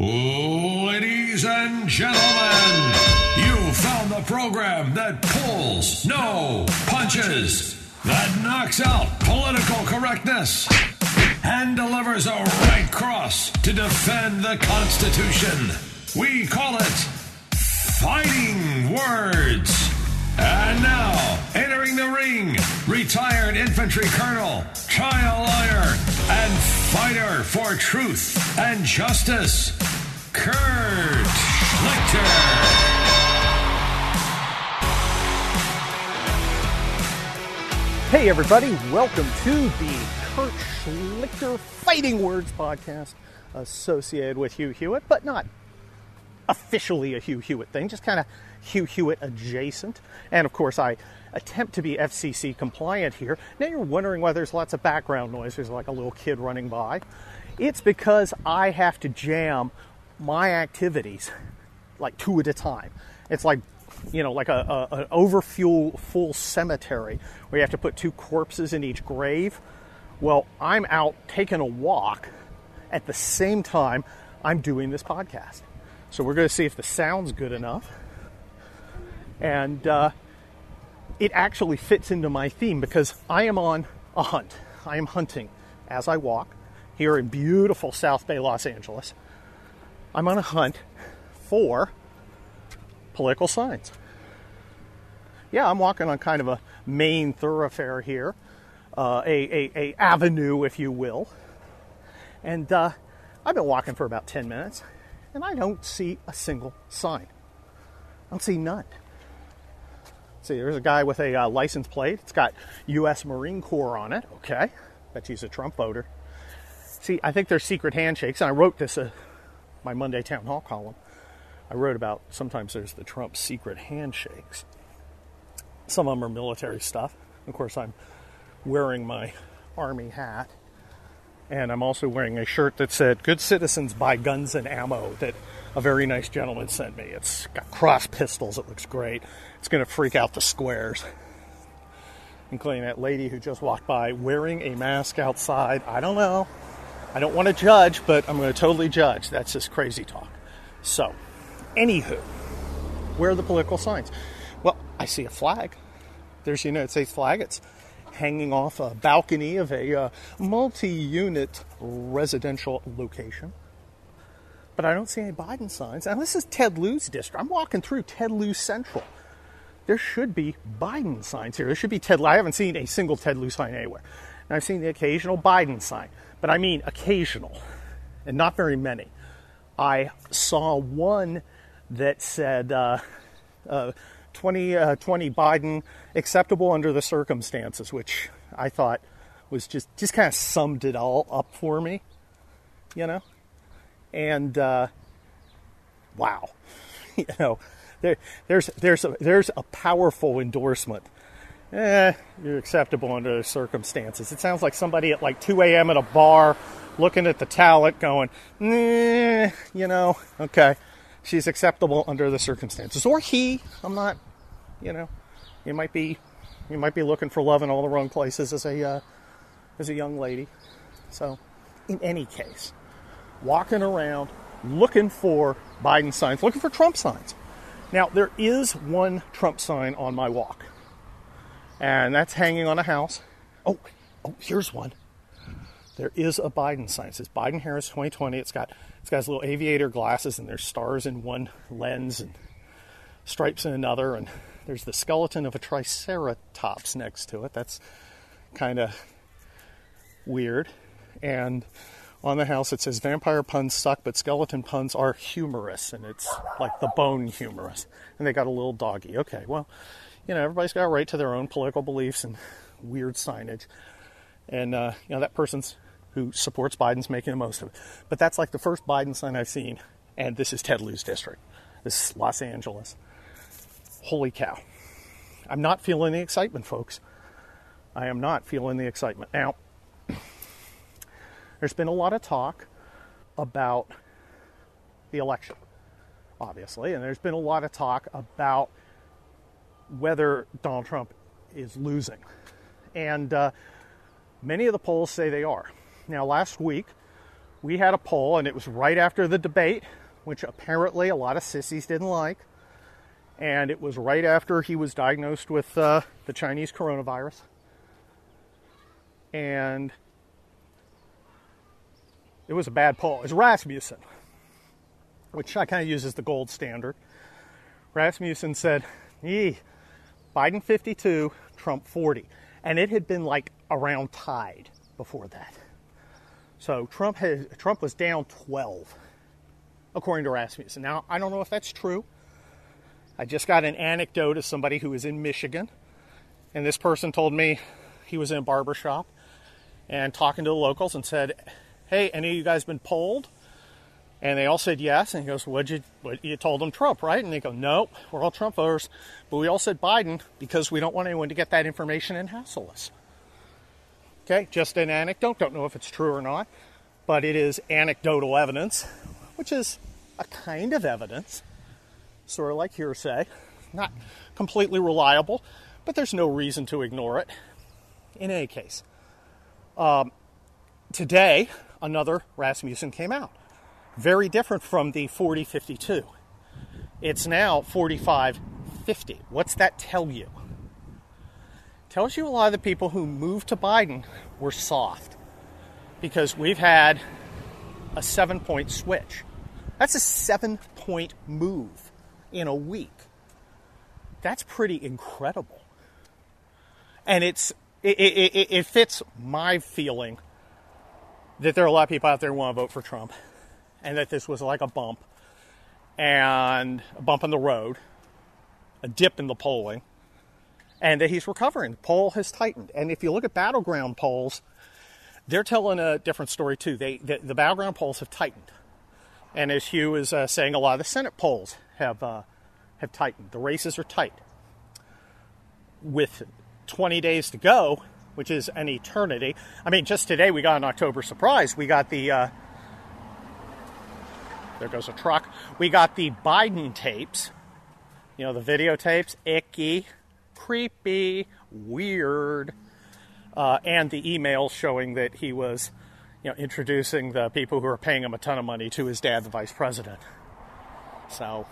Ladies and gentlemen, you found the program that pulls no punches, that knocks out political correctness, and delivers a right cross to defend the Constitution. We call it Fighting Words. And now, entering the ring, retired infantry colonel, trial lawyer, and fighter for truth and justice, Kurt Schlichter. Hey, everybody, welcome to the Kurt Schlichter Fighting Words podcast associated with Hugh Hewitt, but not officially a Hugh Hewitt thing, just kind of Hugh Hewitt adjacent. And of course, I attempt to be FCC compliant here. Now you're wondering why there's lots of background noise. There's like a little kid running by. It's because I have to jam my activities like two at a time. It's like you know, like a, a, an overfuel full cemetery where you have to put two corpses in each grave. Well, I'm out taking a walk at the same time I'm doing this podcast. So we're going to see if the sound's good enough. And uh, it actually fits into my theme because I am on a hunt. I am hunting as I walk here in beautiful South Bay, Los Angeles. I'm on a hunt for political signs. Yeah, I'm walking on kind of a main thoroughfare here, uh, a, a, a, avenue, if you will. And uh, I've been walking for about 10 minutes, and I don't see a single sign. I don't see none. See, there's a guy with a uh, license plate. It's got U.S. Marine Corps on it. Okay, bet he's a Trump voter. See, I think there's secret handshakes, and I wrote this uh, my Monday town hall column. I wrote about sometimes there's the Trump secret handshakes. Some of them are military stuff. Of course, I'm wearing my army hat. And I'm also wearing a shirt that said, Good citizens buy guns and ammo, that a very nice gentleman sent me. It's got cross pistols, it looks great. It's going to freak out the squares. Including that lady who just walked by wearing a mask outside. I don't know. I don't want to judge, but I'm going to totally judge. That's just crazy talk. So, Anywho, where are the political signs? Well, I see a flag. There's the United States flag. It's hanging off a balcony of a uh, multi unit residential location. But I don't see any Biden signs. And this is Ted Lieu's district. I'm walking through Ted Lieu Central. There should be Biden signs here. There should be Ted. Lieu. I haven't seen a single Ted Lieu sign anywhere. And I've seen the occasional Biden sign, but I mean occasional, and not very many. I saw one that said uh, uh, 2020 uh, Biden acceptable under the circumstances, which I thought was just just kind of summed it all up for me, you know. And uh, wow, you know, there, there's there's a, there's a powerful endorsement. Eh, you're acceptable under the circumstances. It sounds like somebody at like 2 a.m. at a bar looking at the talent going, you know, okay she's acceptable under the circumstances. Or he, I'm not, you know, you might be, you might be looking for love in all the wrong places as a, uh, as a young lady. So, in any case, walking around looking for Biden signs, looking for Trump signs. Now, there is one Trump sign on my walk, and that's hanging on a house. Oh, oh, here's one. There is a Biden sign. It says Biden Harris 2020. It's got it's got his little aviator glasses, and there's stars in one lens and stripes in another, and there's the skeleton of a triceratops next to it. That's kind of weird. And on the house it says vampire puns suck, but skeleton puns are humorous, and it's like the bone humorous. And they got a little doggy. Okay, well, you know, everybody's got a right to their own political beliefs and weird signage. And, uh, you know, that person's who supports Biden's making the most of it. But that's like the first Biden sign I've seen, and this is Ted Lieu's district. This is Los Angeles. Holy cow. I'm not feeling the excitement, folks. I am not feeling the excitement. Now, there's been a lot of talk about the election, obviously, and there's been a lot of talk about whether Donald Trump is losing. And uh, many of the polls say they are. Now, last week, we had a poll, and it was right after the debate, which apparently a lot of sissies didn't like. And it was right after he was diagnosed with uh, the Chinese coronavirus. And it was a bad poll. It was Rasmussen, which I kind of use as the gold standard. Rasmussen said, Eee, Biden 52, Trump 40. And it had been like around tied before that. So Trump had, Trump was down 12, according to Rasmussen. Now I don't know if that's true. I just got an anecdote of somebody who was in Michigan, and this person told me he was in a barber shop and talking to the locals and said, "Hey, any of you guys been polled?" And they all said yes. And he goes, "What you what you told them Trump, right?" And they go, "Nope, we're all Trump voters, but we all said Biden because we don't want anyone to get that information and hassle us." Okay, just an anecdote. Don't know if it's true or not, but it is anecdotal evidence, which is a kind of evidence, sort of like hearsay. Not completely reliable, but there's no reason to ignore it. In any case, um, today another Rasmussen came out. Very different from the 4052. It's now 4550. What's that tell you? tells you a lot of the people who moved to Biden were soft because we've had a seven point switch. That's a seven point move in a week. That's pretty incredible. And it's it, it, it, fits my feeling that there are a lot of people out there who want to vote for Trump and that this was like a bump and a bump in the road, a dip in the polling, and that he's recovering. The poll has tightened. And if you look at battleground polls, they're telling a different story too. They, the, the battleground polls have tightened. And as Hugh is uh, saying, a lot of the Senate polls have, uh, have tightened. The races are tight. With 20 days to go, which is an eternity. I mean, just today we got an October surprise. We got the, uh, there goes a truck. We got the Biden tapes, you know, the videotapes, icky creepy, weird, uh, and the emails showing that he was, you know, introducing the people who are paying him a ton of money to his dad, the vice president. So,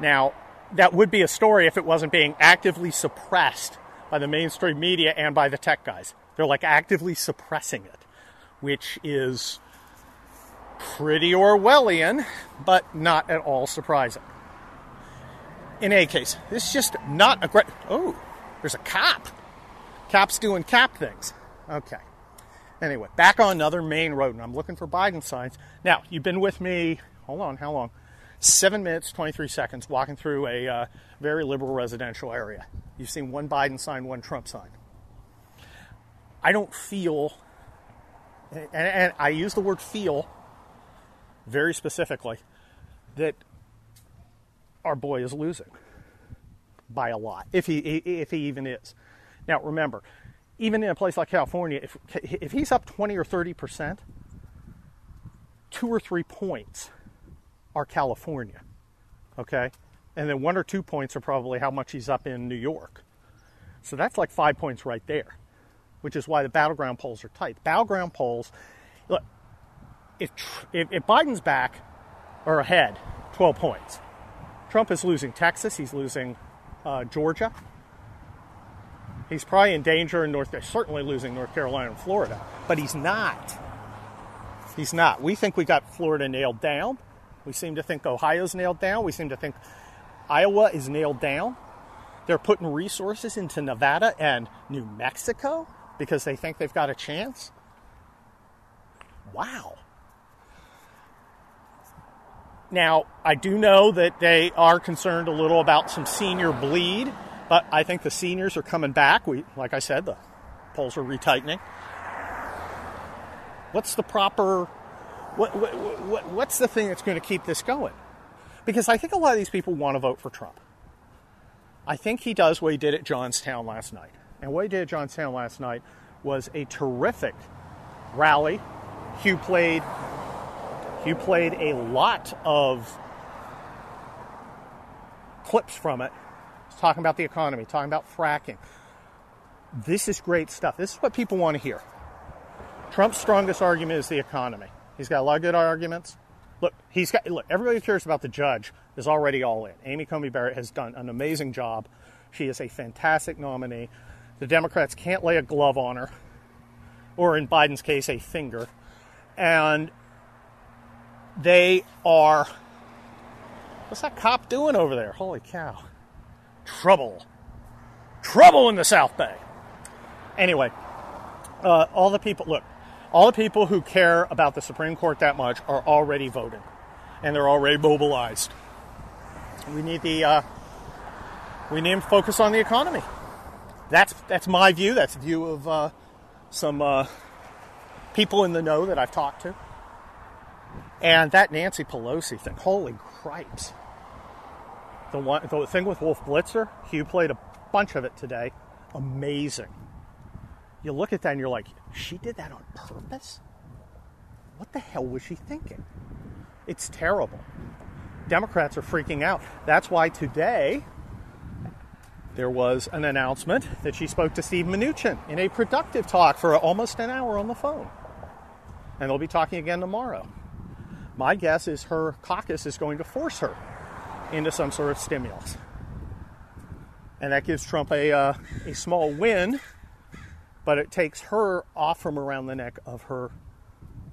now that would be a story if it wasn't being actively suppressed by the mainstream media and by the tech guys. They're like actively suppressing it, which is pretty Orwellian, but not at all surprising in any case, this is just not a great. Oh, there's a cop. Cops doing cop things. Okay. Anyway, back on another main road, and I'm looking for Biden signs. Now, you've been with me, hold on, how long? Seven minutes, 23 seconds, walking through a uh, very liberal residential area. You've seen one Biden sign, one Trump sign. I don't feel, and, and I use the word feel very specifically, that our boy is losing by a lot, if he if he even is. Now remember, even in a place like California, if if he's up twenty or thirty percent, two or three points are California, okay, and then one or two points are probably how much he's up in New York. So that's like five points right there, which is why the battleground polls are tight. Battleground polls, look, if if, if Biden's back or ahead, twelve points. Trump is losing Texas. He's losing uh, Georgia. He's probably in danger in North, certainly losing North Carolina and Florida, but he's not. He's not. We think we got Florida nailed down. We seem to think Ohio's nailed down. We seem to think Iowa is nailed down. They're putting resources into Nevada and New Mexico because they think they've got a chance. Wow. Now, I do know that they are concerned a little about some senior bleed, but I think the seniors are coming back. We, like I said, the polls are retightening. What's the proper, what, what, what, what's the thing that's going to keep this going? Because I think a lot of these people want to vote for Trump. I think he does what he did at Johnstown last night. And what he did at Johnstown last night was a terrific rally. Hugh played you played a lot of clips from it, it's talking about the economy, talking about fracking. This is great stuff. This is what people want to hear. Trump's strongest argument is the economy. He's got a lot of good arguments. Look, he's got look. Everybody who cares about the judge is already all in. Amy Coney Barrett has done an amazing job. She is a fantastic nominee. The Democrats can't lay a glove on her, or in Biden's case, a finger, and they are. What's that cop doing over there? Holy cow! Trouble, trouble in the South Bay. Anyway, uh, all the people look all the people who care about the Supreme Court that much are already voting, and they're already mobilized. We need the uh, we need to focus on the economy. That's that's my view. That's the view of uh, some uh, people in the know that I've talked to. And that Nancy Pelosi thing, holy cripes! The one, the thing with Wolf Blitzer, Hugh played a bunch of it today. Amazing you look at that and you're like, she did that on purpose? What the hell was she thinking? It's terrible. Democrats are freaking out. That's why today there was an announcement that she spoke to Steve Mnuchin in a productive talk for almost an hour on the phone. And they'll be talking again tomorrow. My guess is her caucus is going to force her into some sort of stimulus. And that gives Trump a, uh, a small win but it takes her off from around the neck of her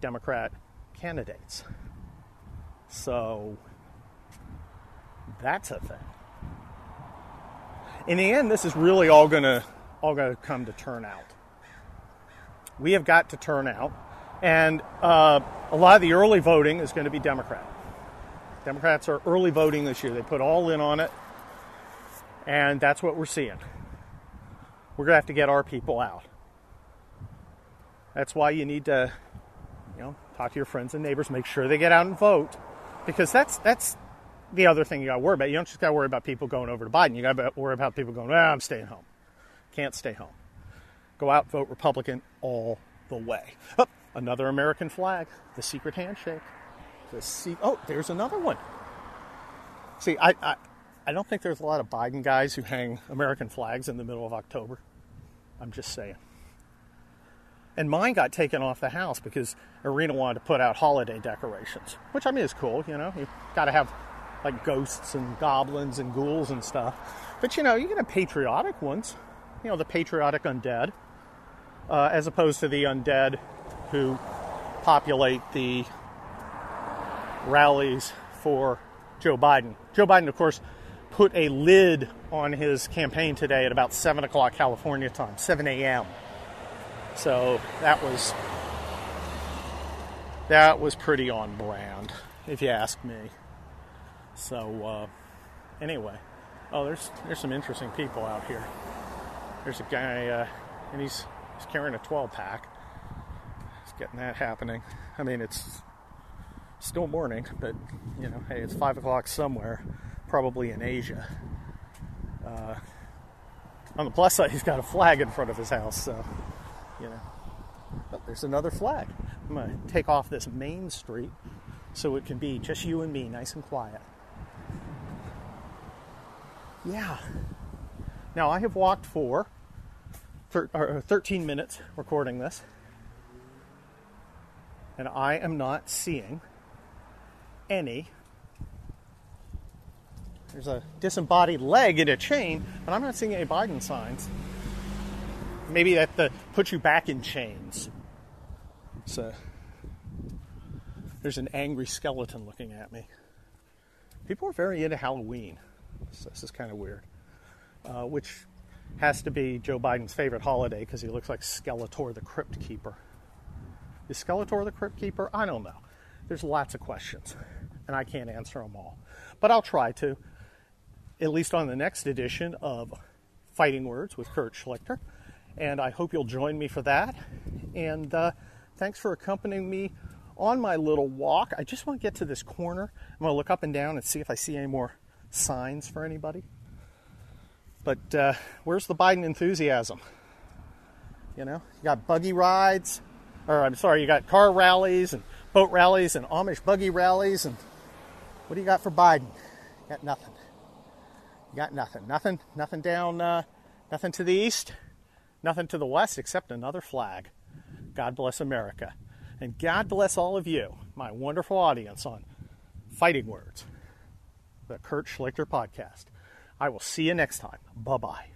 Democrat candidates. So that's a thing. In the end, this is really all gonna all gonna come to turn out. We have got to turn out, and uh, a lot of the early voting is going to be Democrat. Democrats are early voting this year. They put all in on it, and that's what we're seeing. We're gonna have to get our people out. That's why you need to, you know, talk to your friends and neighbors, make sure they get out and vote, because that's that's the other thing you got to worry about. You don't just got to worry about people going over to Biden. You got to worry about people going, "Ah, I'm staying home. Can't stay home." Go out, vote Republican all the way. Oh, another American flag, the secret handshake. The se- oh, there's another one. See, I, I I don't think there's a lot of Biden guys who hang American flags in the middle of October. I'm just saying. And mine got taken off the house because Arena wanted to put out holiday decorations, which I mean is cool, you know. you've got to have like ghosts and goblins and ghouls and stuff. But you know, you can have patriotic ones, you know, the patriotic undead, uh, as opposed to the undead who populate the rallies for Joe Biden. Joe Biden, of course, put a lid on his campaign today at about 7 o'clock California time, 7 a.m. So that was that was pretty on brand, if you ask me. So uh, anyway, oh, there's there's some interesting people out here. There's a guy, uh, and he's he's carrying a 12 pack. Getting that happening. I mean, it's still morning, but you know, hey, it's five o'clock somewhere, probably in Asia. Uh, on the plus side, he's got a flag in front of his house, so you know. But there's another flag. I'm to take off this main street so it can be just you and me, nice and quiet. Yeah. Now, I have walked for thir- 13 minutes recording this, and I am not seeing any. There's a disembodied leg in a chain, but I'm not seeing any Biden signs maybe that the puts you back in chains. So there's an angry skeleton looking at me. People are very into Halloween. So this is kind of weird. Uh, which has to be Joe Biden's favorite holiday because he looks like Skeletor the Crypt Keeper. Is Skeletor the Crypt Keeper? I don't know. There's lots of questions, and I can't answer them all. But I'll try to, at least on the next edition of Fighting Words with Kurt Schlichter and I hope you'll join me for that. And uh, thanks for accompanying me on my little walk. I just want to get to this corner. I'm going to look up and down and see if I see any more signs for anybody. But uh, where's the Biden enthusiasm? You know, you got buggy rides, or I'm sorry, you got car rallies and boat rallies and Amish buggy rallies, and what do you got for Biden? You got nothing. You got nothing. Nothing. Nothing down. Uh, nothing to the east. Nothing to the west except another flag. God bless America. And God bless all of you, my wonderful audience on Fighting Words, the Kurt Schlichter podcast. I will see you next time. Bye bye.